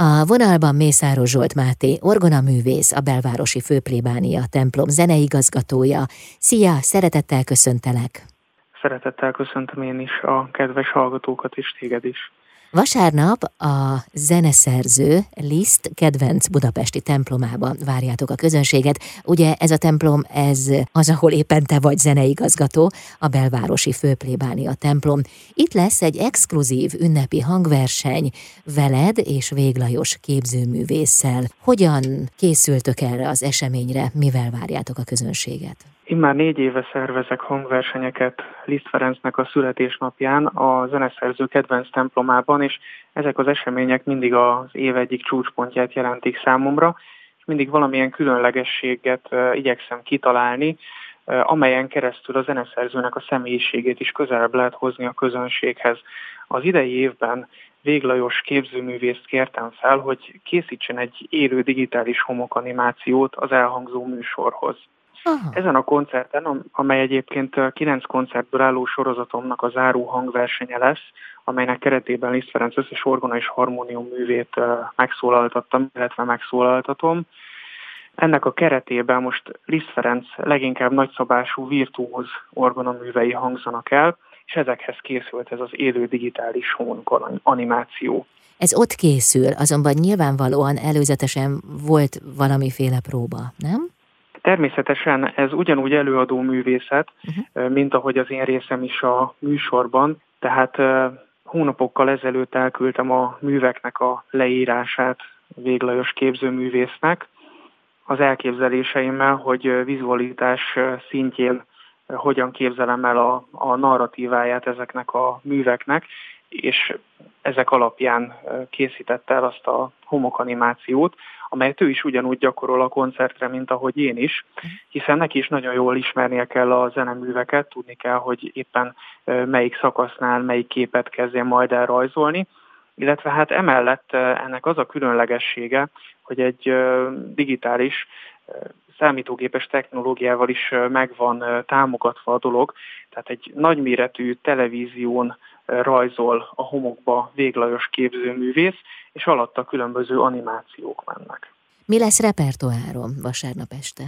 A vonalban Mészáros Zsolt Máté, orgonaművész, a belvárosi főplébánia templom zeneigazgatója. Szia, szeretettel köszöntelek! Szeretettel köszöntöm én is a kedves hallgatókat és téged is. Vasárnap a zeneszerző Liszt kedvenc budapesti templomában várjátok a közönséget. Ugye ez a templom, ez az, ahol éppen te vagy zeneigazgató, a belvárosi főplébánia templom. Itt lesz egy exkluzív ünnepi hangverseny veled és Véglajos képzőművésszel. Hogyan készültök erre az eseményre, mivel várjátok a közönséget? Én már négy éve szervezek hangversenyeket Liszt Ferencnek a születésnapján a zeneszerző kedvenc templomában, és ezek az események mindig az év egyik csúcspontját jelentik számomra, és mindig valamilyen különlegességet igyekszem kitalálni, amelyen keresztül a zeneszerzőnek a személyiségét is közelebb lehet hozni a közönséghez. Az idei évben Véglajos képzőművészt kértem fel, hogy készítsen egy élő digitális homokanimációt az elhangzó műsorhoz. Aha. Ezen a koncerten, amely egyébként kilenc koncertből álló sorozatomnak a záró hangversenye lesz, amelynek keretében Liszt Ferenc összes orgona és harmónium művét megszólaltattam, illetve megszólaltatom. Ennek a keretében most Liszt Ferenc leginkább nagyszabású virtuóz orgonaművei hangzanak el, és ezekhez készült ez az élő digitális animáció. Ez ott készül, azonban nyilvánvalóan előzetesen volt valamiféle próba, nem? Természetesen ez ugyanúgy előadó művészet, uh-huh. mint ahogy az én részem is a műsorban, tehát hónapokkal ezelőtt elküldtem a műveknek a leírását Véglajos képzőművésznek, az elképzeléseimmel, hogy vizualitás szintjén hogyan képzelem el a, a narratíváját ezeknek a műveknek, és ezek alapján készítette el azt a homokanimációt, amelyet ő is ugyanúgy gyakorol a koncertre, mint ahogy én is, hiszen neki is nagyon jól ismernie kell a zeneműveket, tudni kell, hogy éppen melyik szakasznál melyik képet kezdjen majd elrajzolni, illetve hát emellett ennek az a különlegessége, hogy egy digitális számítógépes technológiával is megvan támogatva a dolog, tehát egy nagyméretű televízión rajzol a homokba véglajos képzőművész, és alatta különböző animációk mennek. Mi lesz repertoárom vasárnap este?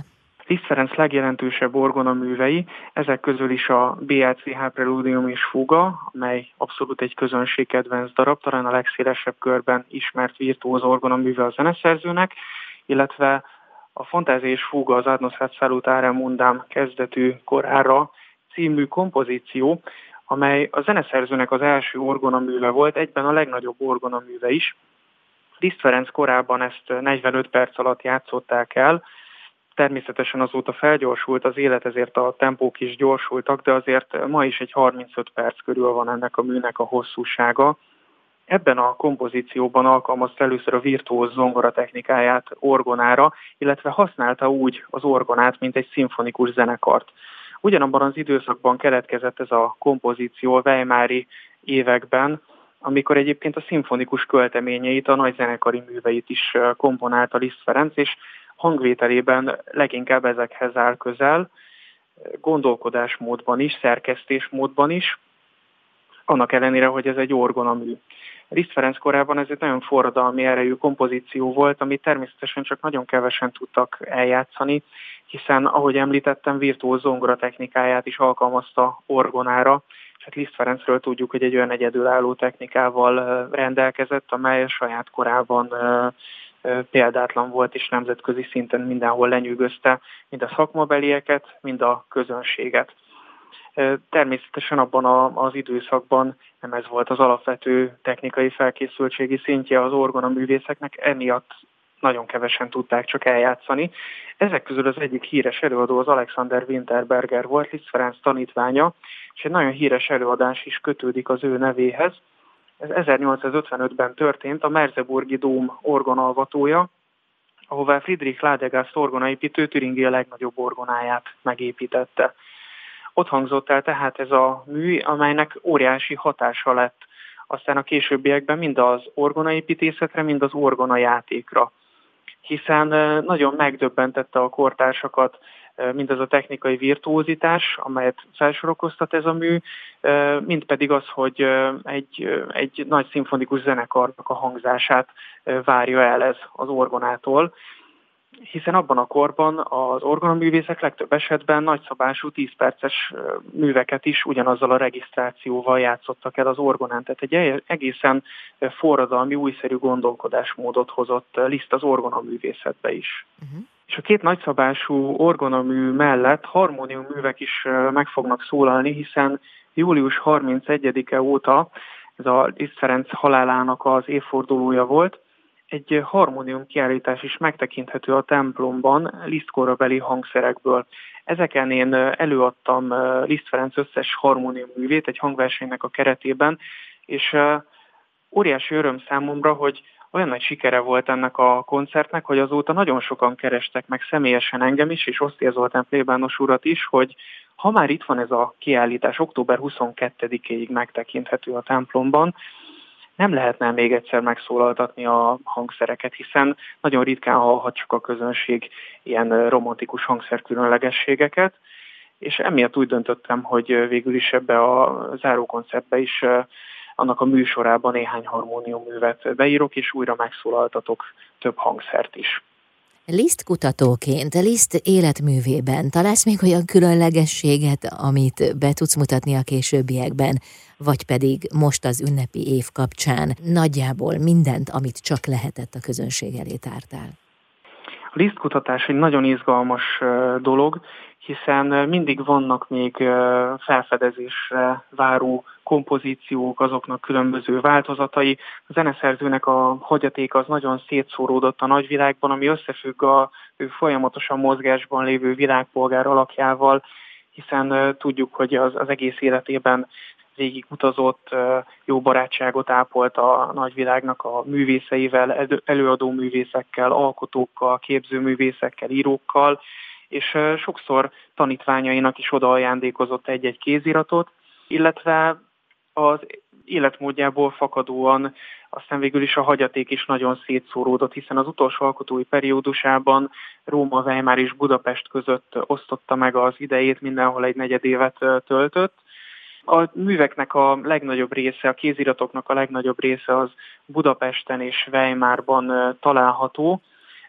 Liszt Ferenc legjelentősebb orgonaművei, ezek közül is a BLCH Preludium és Fuga, amely abszolút egy közönségkedvenc darab, talán a legszélesebb körben ismert virtuóz orgonaműve a zeneszerzőnek, illetve a Fantázia és Fuga az Adnosat Salutare Mundám kezdetű korára című kompozíció, amely a zeneszerzőnek az első orgonaműve volt, egyben a legnagyobb orgonaműve is. Liszt Ferenc korábban ezt 45 perc alatt játszották el, természetesen azóta felgyorsult az élet, ezért a tempók is gyorsultak, de azért ma is egy 35 perc körül van ennek a műnek a hosszúsága. Ebben a kompozícióban alkalmazta először a virtuóz zongora technikáját orgonára, illetve használta úgy az orgonát, mint egy szimfonikus zenekart. Ugyanabban az időszakban keletkezett ez a kompozíció a Weimári években, amikor egyébként a szimfonikus költeményeit, a nagy zenekari műveit is komponálta Liszt Ferenc, és hangvételében leginkább ezekhez áll közel, gondolkodásmódban is, szerkesztésmódban is, annak ellenére, hogy ez egy orgonamű. Liszt Ferenc korában ez egy nagyon forradalmi erejű kompozíció volt, amit természetesen csak nagyon kevesen tudtak eljátszani, hiszen, ahogy említettem, virtuóz zongora technikáját is alkalmazta orgonára, és hát Liszt Ferencről tudjuk, hogy egy olyan egyedülálló technikával rendelkezett, amely a saját korában példátlan volt, és nemzetközi szinten mindenhol lenyűgözte mind a szakmabelieket, mind a közönséget. Természetesen abban az időszakban nem ez volt az alapvető technikai felkészültségi szintje az orgona művészeknek, emiatt nagyon kevesen tudták csak eljátszani. Ezek közül az egyik híres előadó az Alexander Winterberger volt, Liszt Ferenc tanítványa, és egy nagyon híres előadás is kötődik az ő nevéhez. Ez 1855-ben történt, a Merzeburgi Dóm orgonalvatója, ahová Friedrich Ladegast orgonaépítő Türingi a legnagyobb orgonáját megépítette. Ott hangzott el tehát ez a mű, amelynek óriási hatása lett aztán a későbbiekben mind az orgonaépítészetre, mind az orgonajátékra. Hiszen nagyon megdöbbentette a kortársakat mindaz a technikai virtuózitás, amelyet felsorokoztat ez a mű, mind pedig az, hogy egy, egy nagy szimfonikus zenekarnak a hangzását várja el ez az orgonától, hiszen abban a korban az orgonaművészek legtöbb esetben nagyszabású 10 perces műveket is ugyanazzal a regisztrációval játszottak el az orgonán. Tehát egy egészen forradalmi, újszerű gondolkodásmódot hozott Liszt az orgonaművészetbe is. Uh-huh. És a két nagyszabású orgonamű mellett harmónium művek is meg fognak szólalni, hiszen július 31-e óta, ez a Liszt Ferenc halálának az évfordulója volt, egy harmónium kiállítás is megtekinthető a templomban Liszt hangszerekből. Ezeken én előadtam Liszt Ferenc összes harmónium művét egy hangversenynek a keretében, és óriási öröm számomra, hogy olyan nagy sikere volt ennek a koncertnek, hogy azóta nagyon sokan kerestek meg személyesen engem is, és Osztér Zoltán plébános urat is, hogy ha már itt van ez a kiállítás, október 22-ig megtekinthető a templomban, nem lehetne még egyszer megszólaltatni a hangszereket, hiszen nagyon ritkán hallhat csak a közönség ilyen romantikus hangszerkülönlegességeket, és emiatt úgy döntöttem, hogy végül is ebbe a zárókoncertbe is annak a műsorában néhány harmóniumművet beírok, és újra megszólaltatok több hangszert is. Liszt kutatóként, Liszt életművében találsz még olyan különlegességet, amit be tudsz mutatni a későbbiekben, vagy pedig most az ünnepi év kapcsán nagyjából mindent, amit csak lehetett a közönség elé tártál? A lisztkutatás egy nagyon izgalmas dolog, hiszen mindig vannak még felfedezésre váró kompozíciók, azoknak különböző változatai. A zeneszerzőnek a hagyaték az nagyon szétszóródott a nagyvilágban, ami összefügg a ő folyamatosan mozgásban lévő világpolgár alakjával, hiszen tudjuk, hogy az, az egész életében végig utazott, jó barátságot ápolt a nagyvilágnak a művészeivel, előadó művészekkel, alkotókkal, képzőművészekkel, írókkal, és sokszor tanítványainak is oda ajándékozott egy-egy kéziratot, illetve az életmódjából fakadóan aztán végül is a hagyaték is nagyon szétszóródott, hiszen az utolsó alkotói periódusában Róma, Weimar és Budapest között osztotta meg az idejét, mindenhol egy negyedévet töltött. A műveknek a legnagyobb része, a kéziratoknak a legnagyobb része az Budapesten és Weimarban található,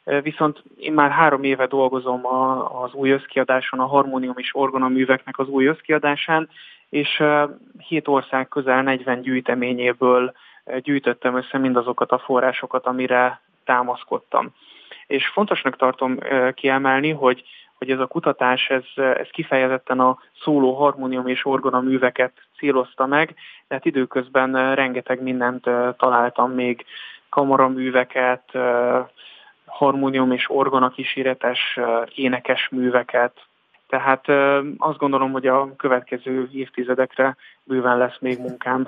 Viszont én már három éve dolgozom az új összkiadáson, a harmónium és orgona műveknek az új összkiadásán, és hét ország közel 40 gyűjteményéből gyűjtöttem össze mindazokat a forrásokat, amire támaszkodtam. És fontosnak tartom kiemelni, hogy, hogy ez a kutatás, ez, ez kifejezetten a szóló harmónium és orgona műveket célozta meg, de hát időközben rengeteg mindent találtam még, kamaraműveket, harmónium és orgona kíséretes énekes műveket. Tehát azt gondolom, hogy a következő évtizedekre bőven lesz még munkám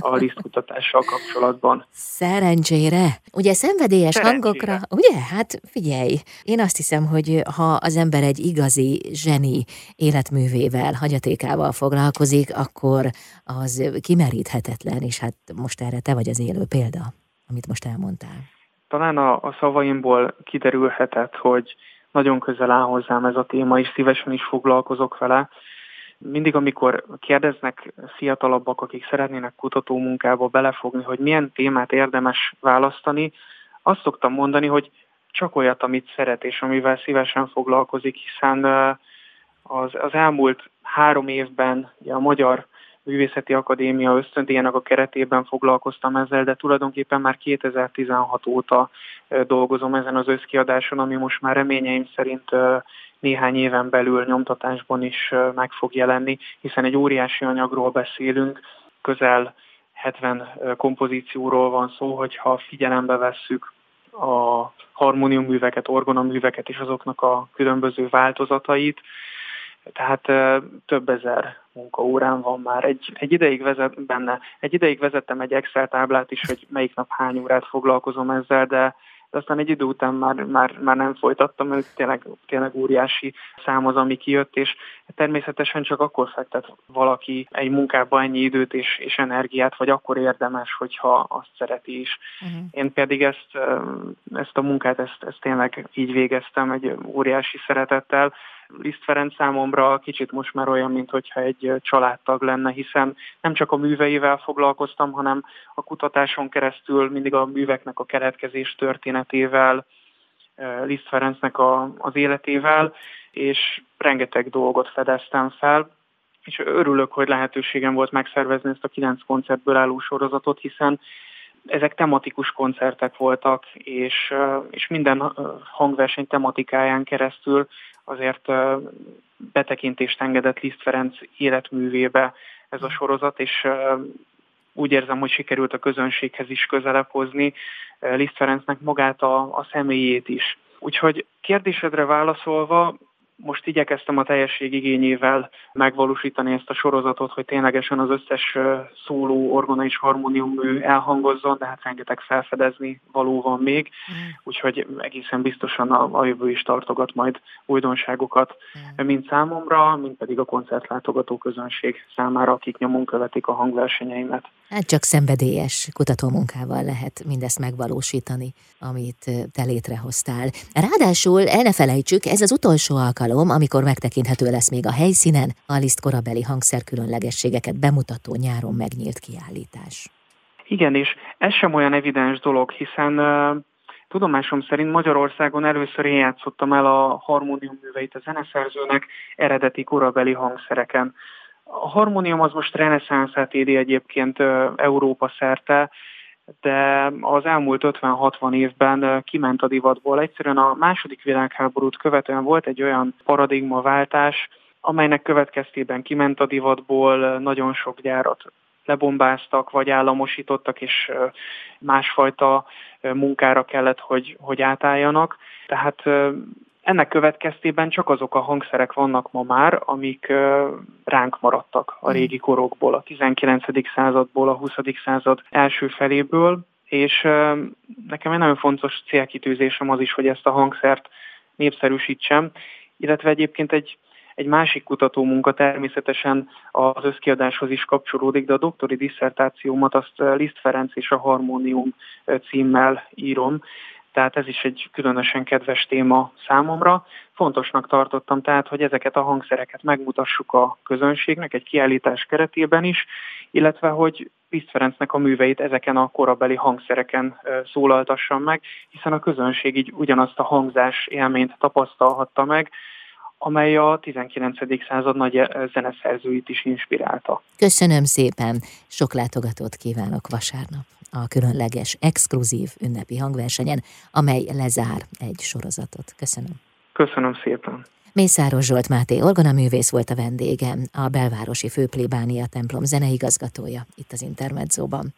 a lisztkutatással kapcsolatban. Szerencsére! Ugye szenvedélyes Szerencsére. hangokra, ugye? Hát figyelj, én azt hiszem, hogy ha az ember egy igazi zseni életművével, hagyatékával foglalkozik, akkor az kimeríthetetlen, és hát most erre te vagy az élő példa, amit most elmondtál. Talán a, a szavaimból kiderülhetett, hogy nagyon közel áll hozzám ez a téma, és szívesen is foglalkozok vele. Mindig, amikor kérdeznek fiatalabbak, akik szeretnének kutatómunkába belefogni, hogy milyen témát érdemes választani, azt szoktam mondani, hogy csak olyat, amit szeret, és amivel szívesen foglalkozik, hiszen az, az elmúlt három évben ugye a magyar Művészeti Akadémia ösztöndíjának a keretében foglalkoztam ezzel, de tulajdonképpen már 2016 óta dolgozom ezen az összkiadáson, ami most már reményeim szerint néhány éven belül nyomtatásban is meg fog jelenni, hiszen egy óriási anyagról beszélünk, közel 70 kompozícióról van szó, hogyha figyelembe vesszük a harmóniumműveket, orgonaműveket és azoknak a különböző változatait, tehát több ezer munkaórán van már. Egy, egy ideig vezet benne. Egy ideig vezettem egy Excel táblát is, hogy melyik nap hány órát foglalkozom ezzel, de de aztán egy idő után már, már, már nem folytattam, mert tényleg, tényleg óriási szám az, ami kijött, és természetesen csak akkor fektet valaki egy munkába ennyi időt és, és energiát, vagy akkor érdemes, hogyha azt szereti is. Uh-huh. Én pedig ezt, ezt a munkát, ezt, ezt tényleg így végeztem egy óriási szeretettel. Liszt Ferenc számomra kicsit most már olyan, mint hogyha egy családtag lenne, hiszen nem csak a műveivel foglalkoztam, hanem a kutatáson keresztül mindig a műveknek a keletkezés történetével, Liszt Ferencnek a, az életével, és rengeteg dolgot fedeztem fel, és örülök, hogy lehetőségem volt megszervezni ezt a kilenc koncertből álló sorozatot, hiszen ezek tematikus koncertek voltak, és, és minden hangverseny tematikáján keresztül azért betekintést engedett Liszt Ferenc életművébe ez a sorozat, és úgy érzem, hogy sikerült a közönséghez is közelebb hozni Liszt Ferencnek magát a, a személyét is. Úgyhogy kérdésedre válaszolva, most igyekeztem a teljesség igényével megvalósítani ezt a sorozatot, hogy ténylegesen az összes szóló, orgona és harmóniummű elhangozzon, de hát rengeteg felfedezni való van még, mm. úgyhogy egészen biztosan a, a jövő is tartogat majd újdonságokat, mm. mind számomra, mind pedig a koncertlátogató közönség számára, akik nyomon követik a hangversenyeimet. Hát csak szenvedélyes kutatómunkával lehet mindezt megvalósítani, amit te létrehoztál. Ráadásul el ne felejtsük, ez az utolsó alkalom, amikor megtekinthető lesz még a helyszínen a Liszt korabeli hangszer különlegességeket bemutató nyáron megnyílt kiállítás. Igen, és ez sem olyan evidens dolog, hiszen tudomásom szerint Magyarországon először én játszottam el a harmónium műveit a zeneszerzőnek eredeti korabeli hangszereken. A harmónium az most reneszánszát éri egyébként Európa szerte, de az elmúlt 50-60 évben kiment a divatból. Egyszerűen a második világháborút követően volt egy olyan paradigmaváltás, amelynek következtében kiment a divatból, nagyon sok gyárat lebombáztak, vagy államosítottak, és másfajta munkára kellett, hogy, hogy átálljanak. Tehát ennek következtében csak azok a hangszerek vannak ma már, amik ránk maradtak a régi korokból, a 19. századból, a 20. század első feléből, és nekem egy nagyon fontos célkitűzésem az is, hogy ezt a hangszert népszerűsítsem, illetve egyébként egy, egy másik kutatómunka természetesen az összkiadáshoz is kapcsolódik, de a doktori disszertációmat azt Liszt Ferenc és a Harmónium címmel írom, tehát ez is egy különösen kedves téma számomra. Fontosnak tartottam tehát, hogy ezeket a hangszereket megmutassuk a közönségnek egy kiállítás keretében is, illetve hogy Liszt Ferencnek a műveit ezeken a korabeli hangszereken szólaltassam meg, hiszen a közönség így ugyanazt a hangzás élményt tapasztalhatta meg, amely a 19. század nagy zeneszerzőit is inspirálta. Köszönöm szépen, sok látogatót kívánok vasárnap a különleges, exkluzív ünnepi hangversenyen, amely lezár egy sorozatot. Köszönöm. Köszönöm szépen. Mészáros Zsolt Máté orgonaművész volt a vendégem, a belvárosi főplébánia templom zeneigazgatója itt az Intermedzóban.